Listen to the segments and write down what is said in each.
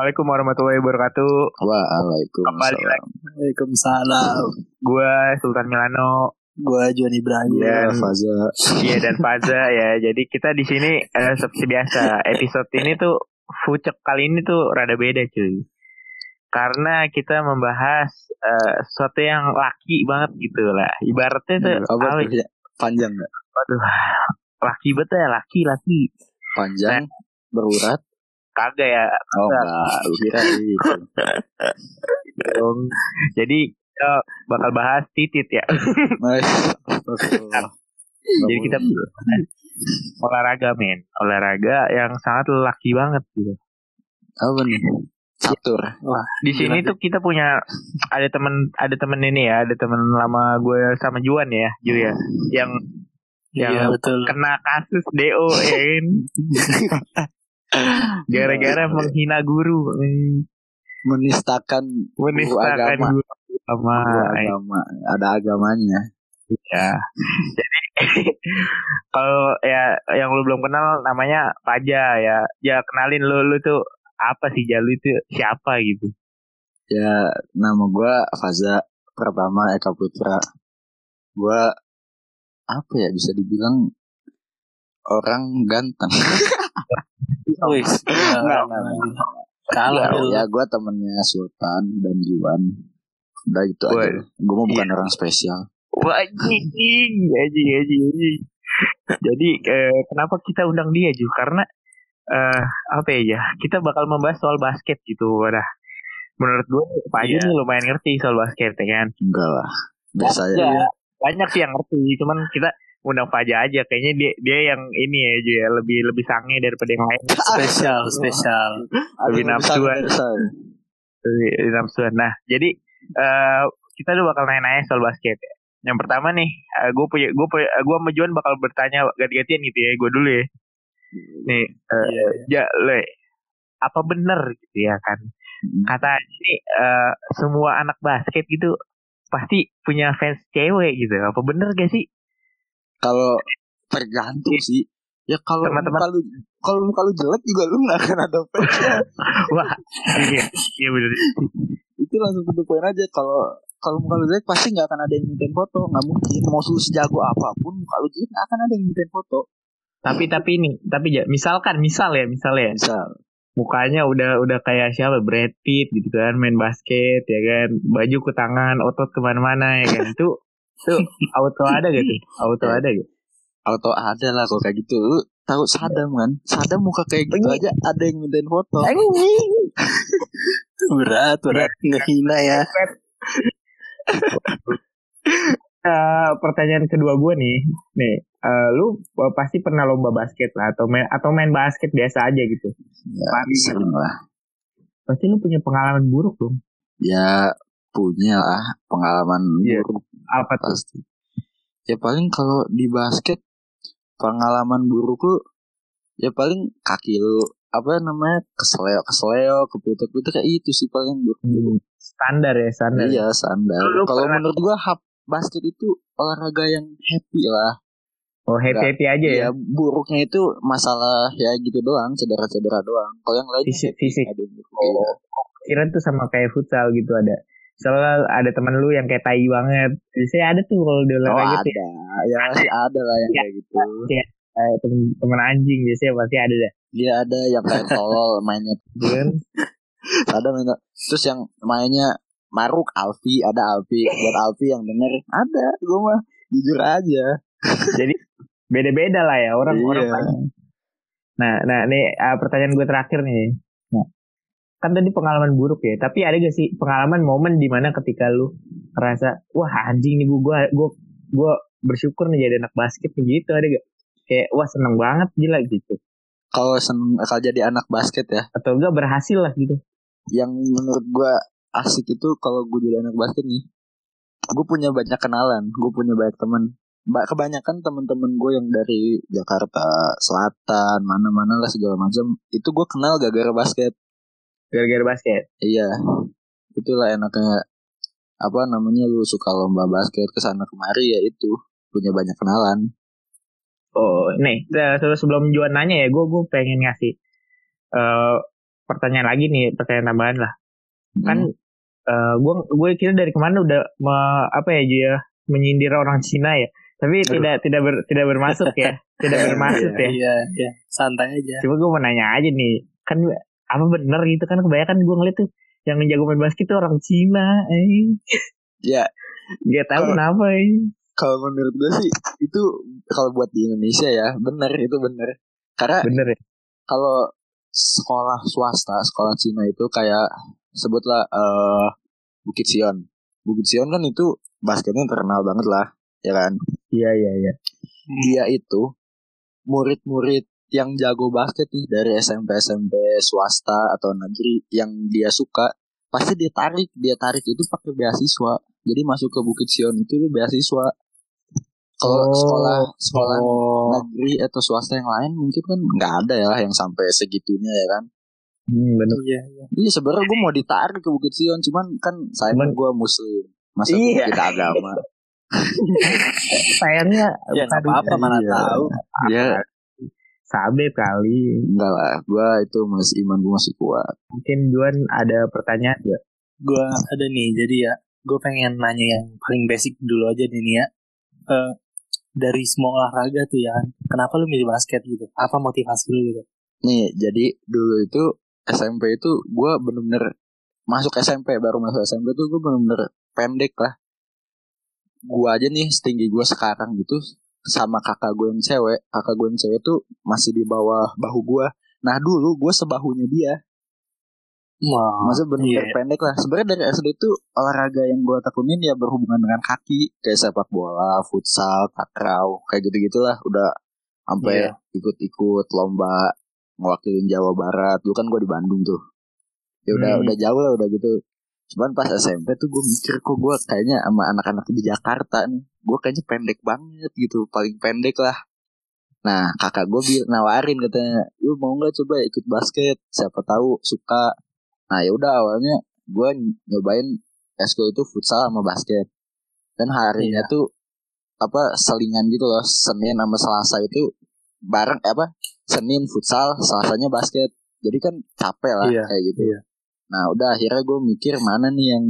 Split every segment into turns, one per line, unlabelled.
Assalamualaikum warahmatullahi wabarakatuh.
Waalaikumsalam.
Kembali lagi.
Waalaikumsalam.
Gua Sultan Milano.
Gua John Ibrahim.
Ya, Faza.
Iya dan Faza ya. Jadi kita di sini eh, seperti biasa. Episode ini tuh fucek kali ini tuh rada beda cuy. Karena kita membahas eh, sesuatu yang laki banget gitu lah. Ibaratnya tuh
Apa
apa
tuh? Ya, Panjang nggak?
Waduh, laki betul ya laki laki.
Panjang, berurat.
Kagak ya.
Oh enggak, kira itu.
dong. Jadi kita bakal bahas titit ya.
Mas.
Jadi kita olahraga men, olahraga yang sangat laki banget gitu.
apa nih? Catur.
Di sini tuh kita punya ada temen ada temen ini ya, ada temen lama gue sama Juan ya, Ju ya, yang yang
Iya betul.
kena kasus DO ya kan. Gara-gara menghina guru,
Menistakan
menistakan
agama.
guru sama
guru agama. Ada agamanya.
ya. Jadi kalau ya yang lu belum kenal namanya Paja ya. Ya kenalin lu lu tuh apa sih Jalu itu siapa gitu.
Ya, nama gua Faza. Pertama Eka Putra. Gua apa ya bisa dibilang orang ganteng. Enggak, enggak.
kalah
ya, gue temennya Sultan dan Juan udah gitu
Woi.
aja gue mau bukan
Iya.
orang spesial
anjing. Jadi eh, kenapa kita undang dia Ju? Karena eh apa ya? Kita bakal membahas soal basket gitu. Wadah. Menurut gue Pak Aja
Iya.
nih lumayan ngerti soal basket ya kan.
enggak lah biasa
ya banyak sih yang ngerti, cuman kita undang Faja aja. Kayaknya dia dia yang ini ya Ju ya, lebih lebih sange daripada yang lain.
Spesial, spesial.
lebih nafsuan. Lebih nafsuan. Nah, jadi eh kita tuh bakal nanya-nanya soal basket ya. Yang pertama nih, gue punya gue punya gue sama Juan bakal bertanya ganti-gantian gitu ya. Gue dulu ya. Nih, eh,
Iya,
ya le, apa bener gitu ya kan? Kata ini eh, semua anak basket gitu pasti punya fans cewek gitu. Apa bener gak sih?
Kalau tergantung sih. Ya kalau
Teman-teman.
muka lu kalau muka lu jelek juga lu nggak akan ada fansnya
Wah, iya, iya bener.
itu langsung to the point aja. Kalau kalau muka lu jelek pasti nggak akan ada yang mintain foto. Nggak mungkin. Mau lu sejago apa pun muka lu jelek nggak akan ada yang mintain foto.
Tapi tapi ini, tapi ya misalkan misal ya, misal ya.
misal.
Mukanya udah udah kayak siapa? Brad Pitt gitu kan main basket ya kan. Baju ke tangan otot ke mana-mana ya kan. Itu tuh auto ada gitu auto ada gitu
auto ada lah kalau kayak gitu. Lu tahu Sadam kan? Sadam muka kayak gitu aja ada yang mintain foto.
Berat, berat. Ngehina ya.
Eh, pertanyaan kedua gue nih nih eh, lu pasti pernah lomba basket lah atau main atau main basket biasa aja gitu.
Ya, sering lah.
Pasti lu punya pengalaman buruk dong.
Ya punya lah pengalaman
Iya.
buruk
apa tuh?
Pasti. Ya paling kalau di basket pengalaman buruk lu ya paling kaki lu apa namanya kesleo kesleo keputar putar kayak itu sih paling buruk.
Hmm, standar ya standar.
Iya standar. Kalau
pernah-
menurut gua hap basket itu olahraga yang happy lah.
Oh happy happy aja ya
ya? buruknya itu masalah ya gitu doang cedera-cedera doang. Kalau yang lain
fisik fisik.
ada.
Oh, kira tuh sama kayak futsal gitu ada. Soalnya ada teman lu yang kayak tai banget. Biasanya ada tuh kalau di
Oh
olahraga
ada,
tuh
ya masih ada lah yang
Ya.
kayak gitu.
kayak temen, temen anjing biasanya pasti ada dah.
Dia ada yang kayak tolol mainnya
Kan?
ada mainnya. Terus yang mainnya Maruk Alfi ada Alfi buat Alfi yang denger ada gue mah jujur aja
Jadi beda-beda lah ya orang orang.
Iya.
Nah, nah nih ah, pertanyaan gue terakhir nih. Kan tadi pengalaman buruk ya. Tapi ada gak sih pengalaman momen di mana ketika lu ngerasa wah anjing nih gue gue gue bersyukur nih jadi anak basket gitu ada gak? Kayak wah seneng banget gila gitu.
kalau seneng kalau jadi anak basket ya
Atau enggak berhasil lah gitu.
yang menurut gue asik itu kalau gue jadi anak basket nih gue punya banyak kenalan gue punya banyak teman Ba- kebanyakan teman-teman gue yang dari Jakarta Selatan mana-mana lah segala macam itu gue kenal gara-gara basket
Gara-gara basket.
Iya. Itulah enaknya apa namanya lu suka lomba basket ke sana kemari ya itu punya banyak kenalan.
Oh, nih, sebelum Juan nanya ya, gue gue pengen ngasih eh pertanyaan lagi nih, pertanyaan tambahan lah. Kan
Hmm.
eh gue gue kira dari ke mana udah me- apa ya dia menyindir orang Cina ya. Tapi
Aduh.
tidak tidak ber, tidak bermaksud ya. tidak bermaksud ya.
Iya, iya. Santai aja.
Cuma gue mau nanya aja nih, kan apa bener gitu kan kebanyakan gue ngeliat tuh yang jago main basket tuh orang Cina, eh.
Ya,
Gak tahu
Kalau-
kenapa, eh.
kalau menurut gue sih itu kalau buat di Indonesia ya bener itu bener. Karena
Bener ya?
kalau sekolah swasta, sekolah Cina itu kayak sebutlah eh Bukit Sion. Bukit Sion kan itu basketnya terkenal banget lah, ya kan?
Iya, iya, iya.
Dia itu murid-murid yang jago basket nih dari SMP SMP swasta atau negeri yang dia suka pasti dia tarik dia tarik itu pakai beasiswa jadi masuk ke Bukit Sion itu dia beasiswa kalau
Oh.
sekolah sekolah
Oh,
negeri atau swasta yang lain mungkin kan nggak ada ya yang sampai segitunya ya kan
Hmm, bener.
iya, iya.
Iya sebenarnya gue mau ditarik ke Bukit Sion, cuman kan saya gue muslim, masa
Iya.
kita agama.
Sayangnya
Ya nggak apa-apa mana
Iya.
tahu.
Iya,
Sabep kali.
enggak lah, gue itu masih iman gue masih kuat.
Mungkin Juan ada pertanyaan gak?
Gue ada nih, jadi ya, gue pengen nanya yang paling basic dulu aja nih nih ya. Eh, dari semua olahraga tuh ya, kenapa lu milih basket gitu? Apa motivasi lu gitu?
Nih, jadi dulu itu SMP itu gue bener-bener masuk SMP baru masuk SMP tuh gue bener-bener pendek lah. Gue aja nih setinggi gue sekarang gitu sama kakak gue yang cewek, kakak gue yang cewek tuh masih di bawah bahu gue. Nah dulu gue sebahunya dia.
Wah,
Maksudnya bener-bener
iya.
pendek lah. Sebenarnya dari SD itu olahraga yang gue tekunin ya berhubungan dengan kaki, kayak sepak bola, futsal, takraw, kayak gitu gitulah. Udah sampai
Iya.
ikut-ikut lomba ngewakilin Jawa Barat. Dulu kan gue di Bandung tuh. Ya udah
Hmm.
udah jauh lah udah gitu. Cuman pas SMP tuh gue mikir kok gue kayaknya sama anak-anak di Jakarta nih, gue kayaknya pendek banget gitu, paling pendek lah. Nah kakak gue bil nawarin katanya, lu mau nggak coba ikut basket? Siapa tahu suka. Nah ya udah awalnya gue nyobain eskul itu futsal sama basket. Dan harinya
Iya.
tuh apa selingan gitu loh, Senin sama Selasa itu bareng apa? Senin futsal, Selasanya basket. Jadi kan capek lah
Iya,
kayak gitu.
iya.
Nah udah akhirnya gue mikir mana nih yang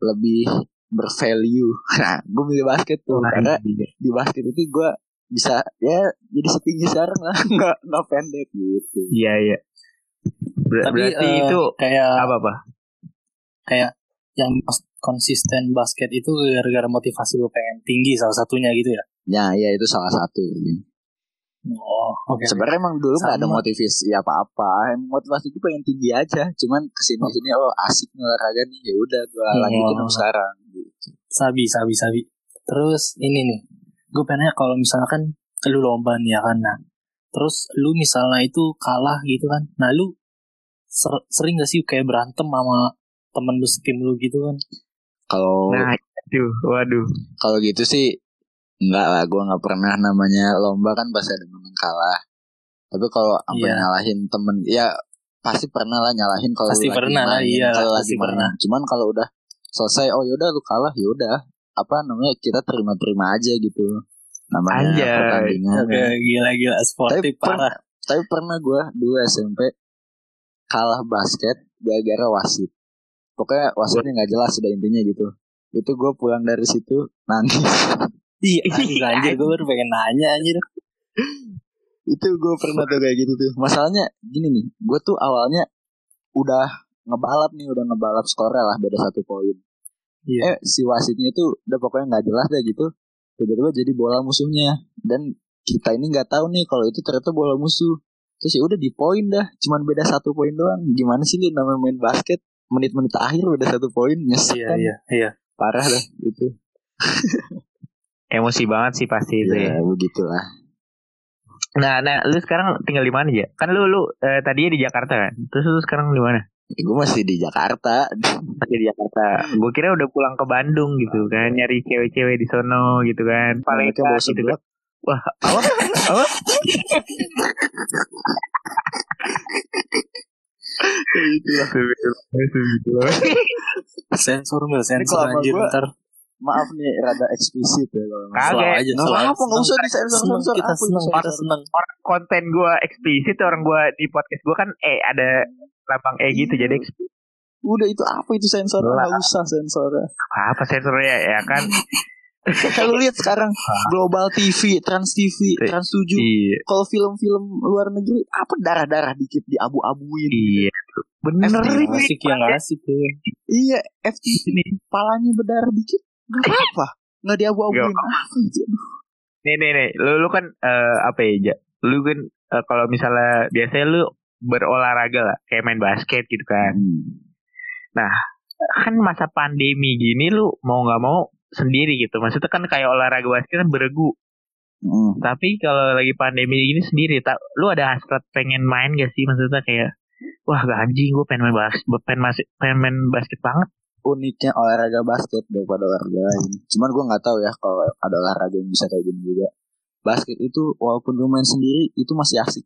lebih bervalue. Nah gue milih basket tuh karena di basket itu gue bisa ya jadi setinggi sekarang lah nggak nggak pendek gitu.
Iya, iya. Ber-
Tapi
berarti
eh,
itu
kayak
apa apa?
kayak yang kons- konsisten basket itu gara-gara motivasi lu pengen tinggi salah satunya gitu ya.
Ya ya itu salah satu.
Oh, oke.
Sebenarnya emang dulu nggak ada motivasi apa-apa. Emang motivasi gue pengen tinggi aja. Cuman ke sini sini oh asik olahraga nih ya udah gue
Hmm.
lanjutin sampai sekarang.
Sabi, sabi, sabi. Terus ini nih, gue pengen nanya kalau misalkan lu lomba nih ya kan, nah, terus lu misalnya itu kalah gitu kan, nah lu ser- sering gak sih kayak berantem sama temen lu tim lu gitu kan?
Kalau
Nah, aduh, waduh.
kalau gitu sih enggak lah gue nggak pernah namanya lomba kan pasti ada menang kalah tapi kalau sampai
Iya.
nyalahin temen ya pasti pernah lah nyalahin kalau
Pasti
lagi
pernah lah,
main,
iya,
kalau
pasti
lagi main.
pernah.
cuman kalau udah selesai oh yaudah lu kalah yaudah apa namanya kita terima-terima aja gitu. Namanya
Anjay.
pertandingan
Oke, gila-gila sportif
Tapi
parah.
tapi pernah gue dulu SMP kalah basket gara-gara wasit. Pokoknya wasitnya nggak jelas sudah intinya gitu. Itu gue pulang dari situ nangis.
Iya, anjir, anjir gue baru pengen nanya anjir.
itu gue pernah tuh kayak gitu tuh. Masalahnya gini nih gue tuh awalnya udah ngebalap nih udah ngebalap skornya lah beda satu poin.
Iya.
eh si wasitnya itu udah pokoknya nggak jelas deh gitu. Tiba-tiba jadi bola musuhnya. Dan kita ini nggak tahu nih kalau itu ternyata bola musuh. Terus ya udah di poin dah cuman beda satu poin doang. Gimana sih lu namanya main basket? Menit-menit akhir beda satu poin nyesek
Iya,
kan?
iya, iya.
parah dah gitu.
Emosi banget sih pasti itu ya.
ya. begitulah
Nah, nah, lu sekarang tinggal di mana ya? Kan lu lu eh, tadinya di Jakarta kan? Terus lu sekarang di mana?
ya, gue masih di Jakarta
Masih di Jakarta. Gue kira udah pulang ke Bandung gitu kan, nyari cewek-cewek di sono gitu kan. Paling
Mereka bawa
gitu kan. Wah, apa? apa?
Sensor mil,
Ini
sensor
kalau sama
anjir ntar.
Maaf nih rada eksplisit ya kalau.
Selalu aja, selalu.
apa, nggak usah disensor
Seneng,
sensor
kita
apa
seneng, kita
sensor?
seneng.
Orang konten gue eksplisit, orang gue di podcast gue kan eh ada lambang E gitu jadi
Udah itu apa itu sensor? Nggak usah sensornya.
apa sensornya ya kan
Kalau lihat sekarang Global TV, Trans TV, Trans 7.
iya
Kalau film-film luar negeri apa darah-darah dikit diabu-abuin.
iya bener
FTV.
ini
Asik yang asik tuh.
Iya, FTV palanya berdarah dikit. Gak apa-apa. Nggak diabu-abuin. Apa
nih nih nih. Lu lu kan eh, apa ya Ja? lu kan eh, kalau misalnya biasanya lu berolahraga lah. Kayak main basket gitu kan. Kan masa pandemi gini lu mau nggak mau sendiri gitu. Maksudnya kan kayak olahraga basket kan beregu.
Hmm.
tapi kalau lagi pandemi gini sendiri tak lu ada hasrat pengen main gak sih? Maksudnya kayak wah gak anjing gue pengen main basket pengen masih pengen main basket banget
Uniknya olahraga basket daripada olahraga lain. Cuman gue nggak tahu ya kalau ada olahraga yang bisa kayak gini juga. Basket itu walaupun lu main sendiri itu masih asik.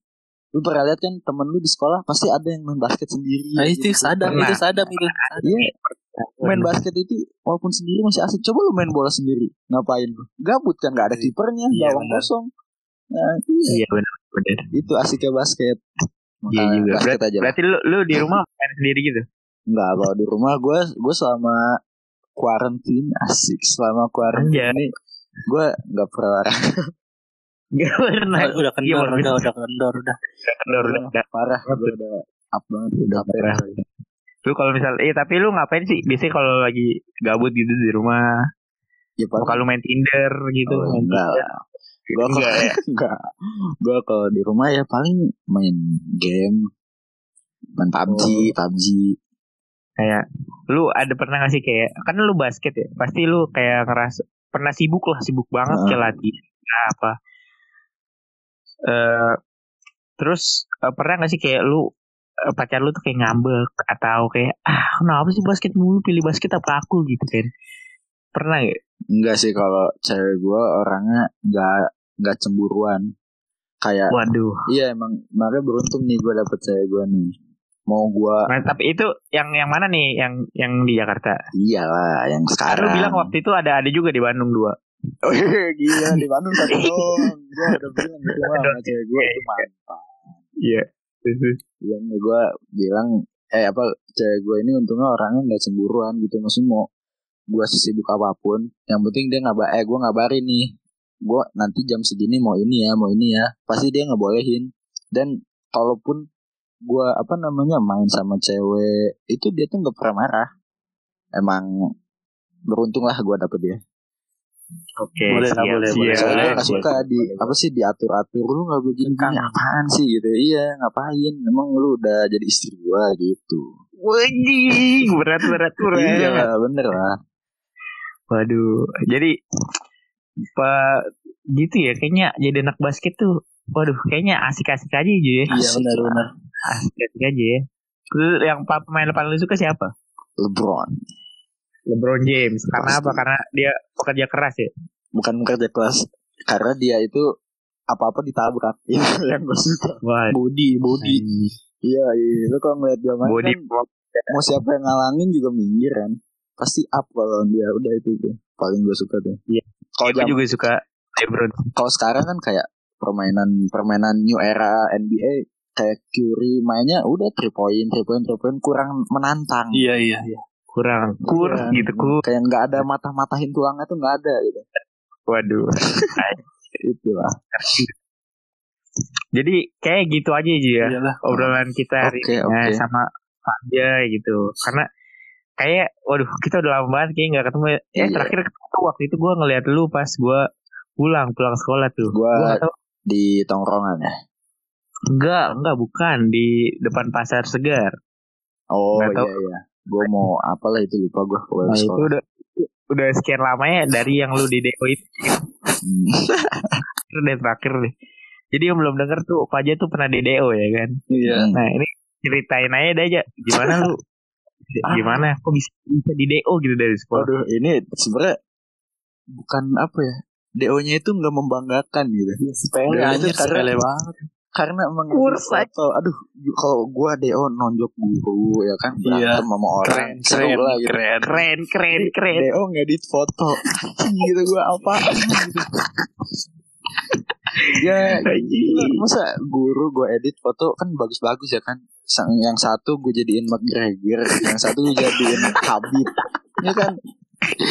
Lu pernah lihat kan temen lu di sekolah pasti ada yang main basket sendiri.
Nah itu
gitu.
Pernah.
itu sadap itu.
Iya, main basket itu walaupun sendiri masih asik. Coba lu main bola sendiri, ngapain lu? Gabut kan, nggak ada kipernya,
Iya,
gawang kosong. Nah, iya.
iya benar benar
itu asiknya basket.
iya
Makanya
juga
basket
berarti,
aja.
berarti lu lu di rumah main sendiri gitu
Enggak, kalau di rumah gue gue selama quarantine asik selama quarantine
Anjay.
ini gue nggak pernah olahraga.
Gak pernah
Nah, udah kendor,
Iya,
udah, udah kendor, udah.
kendor udah, udah.
parah gue udah up banget udah
Parah. Lu kalau misal, eh tapi lu ngapain sih? Biasanya kalau lagi gabut gitu di rumah,
ya
kalau main Tinder gitu,
Oh,
main
enggak
Tinder.
lah. Gue
Enggak ya?
enggak. Gue kalau di rumah ya paling main game, main PUBG, PUBG.
Kayak lu ada pernah gak sih kayak kan lu basket ya, pasti lu kayak ngerasa pernah sibuk lah, sibuk banget
Heeh.
kayak latihan apa. Eh terus eh, pernah gak sih kayak lu eh, pacar lu tuh kayak ngambek atau kayak ah kenapa sih basket mulu pilih basket apa aku gitu kan pernah gak
Enggak sih kalau cewek gue orangnya enggak enggak cemburuan. Kayak
waduh
iya emang makanya beruntung nih gue dapet cewek gue nih. Mau gue
Nah, tapi itu yang yang mana nih yang yang di Jakarta
iyalah yang sekarang.
lu bilang waktu itu ada ada juga di Bandung dua.
Oh iya, gila di Bandung satu doang. Gue udah bilang sama cewek gue itu mantap.
Iya.
Iya, gue bilang eh apa cewek gue ini untungnya orangnya nggak cemburuan gitu maksudnya mau gue sesibuk apa pun yang penting dia ngaba eh gue ngabarin nih gue nanti jam segini mau ini ya mau ini ya pasti dia ngebolehin dan kalaupun gue apa namanya main sama cewek itu dia tuh nggak pernah marah emang beruntung lah gue dapet dia
Oke.
Boleh,
siap,
boleh,
siap.
boleh.
soalnya nggak suka di apa sih diatur atur lu nggak begini begini apaan sih gitu iya ngapain emang lu udah jadi istri gua gitu
Wajing, berat berat berat.
iya lah bener lah
Waduh. Jadi pak gitu ya kayaknya jadi anak basket tuh. Waduh, kayaknya asik-asik aja aja ya.
Iya benar benar.
Asik-asik aja ya. Yang pemain paling lu suka siapa?
LeBron
LeBron James. Karena
Pasti.
apa? Karena dia pekerja keras ya.
bukan kerja kelas karena dia itu apa apa ditabrak itu yang gue suka body body iya iya lu kalau ngeliat dia main
Body
kan, mau siapa yang ngalangin juga minggir kan pasti up kalau dia udah itu tuh paling gue suka tuh
Iya.
kalau
gue juga suka LeBron.
kalau sekarang kan kayak permainan permainan new era NBA kayak Curry mainnya udah three point three point three point kurang menantang
Iya iya iya.
Kurang kur
Iya.
gitu kur.
kayak nggak ada mata matahin tulangnya tuh nggak ada gitu
Waduh.
itu lah
Jadi kayak gitu aja aja ya.
Iyalah.
obrolan kita hari
Oke,
ini
oke.
ya, sama aja gitu karena kayak waduh kita udah lama banget kayak nggak ketemu ya
Iya.
terakhir ketemu waktu itu gue ngeliat lu pas gue pulang pulang sekolah tuh tahu
di tongkrongan ya
enggak enggak bukan di depan pasar segar
oh
Nggak
iya
tahu.
iya gue mau apalah itu lupa gue
nah itu udah udah sekian lamanya dari yang lu di deko itu
Hmm.
terakhir deh terakhir deh jadi yang belum denger tuh Pak Aja tuh pernah di DO ya kan
Iya.
Hmm.
nah ini ceritain aja deh aja gimana lu gimana kok bisa bisa di DO gitu dari sekolah
Waduh, ini sebenarnya bukan apa ya? DO-nya itu nggak membanggakan gitu.
Sepele
karena-
sepele banget.
Karena emang
Kurs
foto, aduh, kalau gua DO nonjok guru ya kan
Iya.
berantem sama orang
Keren keren
lah gitu.
keren.
keren keren keren
DO ngedit foto, gitu gua apa? gitu. ya, gila, masa guru gua edit foto kan bagus-bagus ya kan? sang- yang satu gue jadiin McGregor, yang satu gue jadiin Habib. Ini kan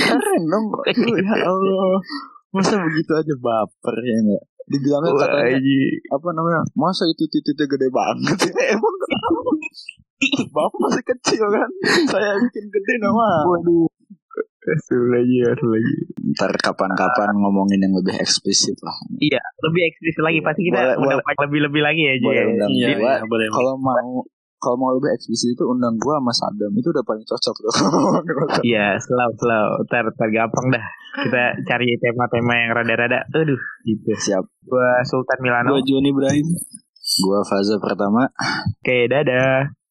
keren dong. Ya Allah. Masa begitu aja baper ya enggak? Dibilangnya
Wah,
katanya
anjing.
apa namanya? Masa itu titiknya gede banget? Emang Bapak masih kecil kan? Saya bikin gede nama. Waduh.
Lagi, lagi.
Ntar kapan-kapan ngomongin yang lebih eksplisit lah.
Iya, lebih eksplisit lagi pasti kita
Boleh,
udah lebih-lebih lagi ya, Ji.
Boleh undang
Iya, iya, boleh.
Kalau mau kalau mau lebih eksplisit itu undang gua sama Sadam itu udah paling cocok tuh.
Iya, slow, slow. Ntar, ntar gampang dah. Kita cari tema-tema yang rada-rada, aduh, gitu.
Siap.
Gua Sultan Milano.
Gue Joni Ibrahim.
Gua fase pertama
Oke, dadah.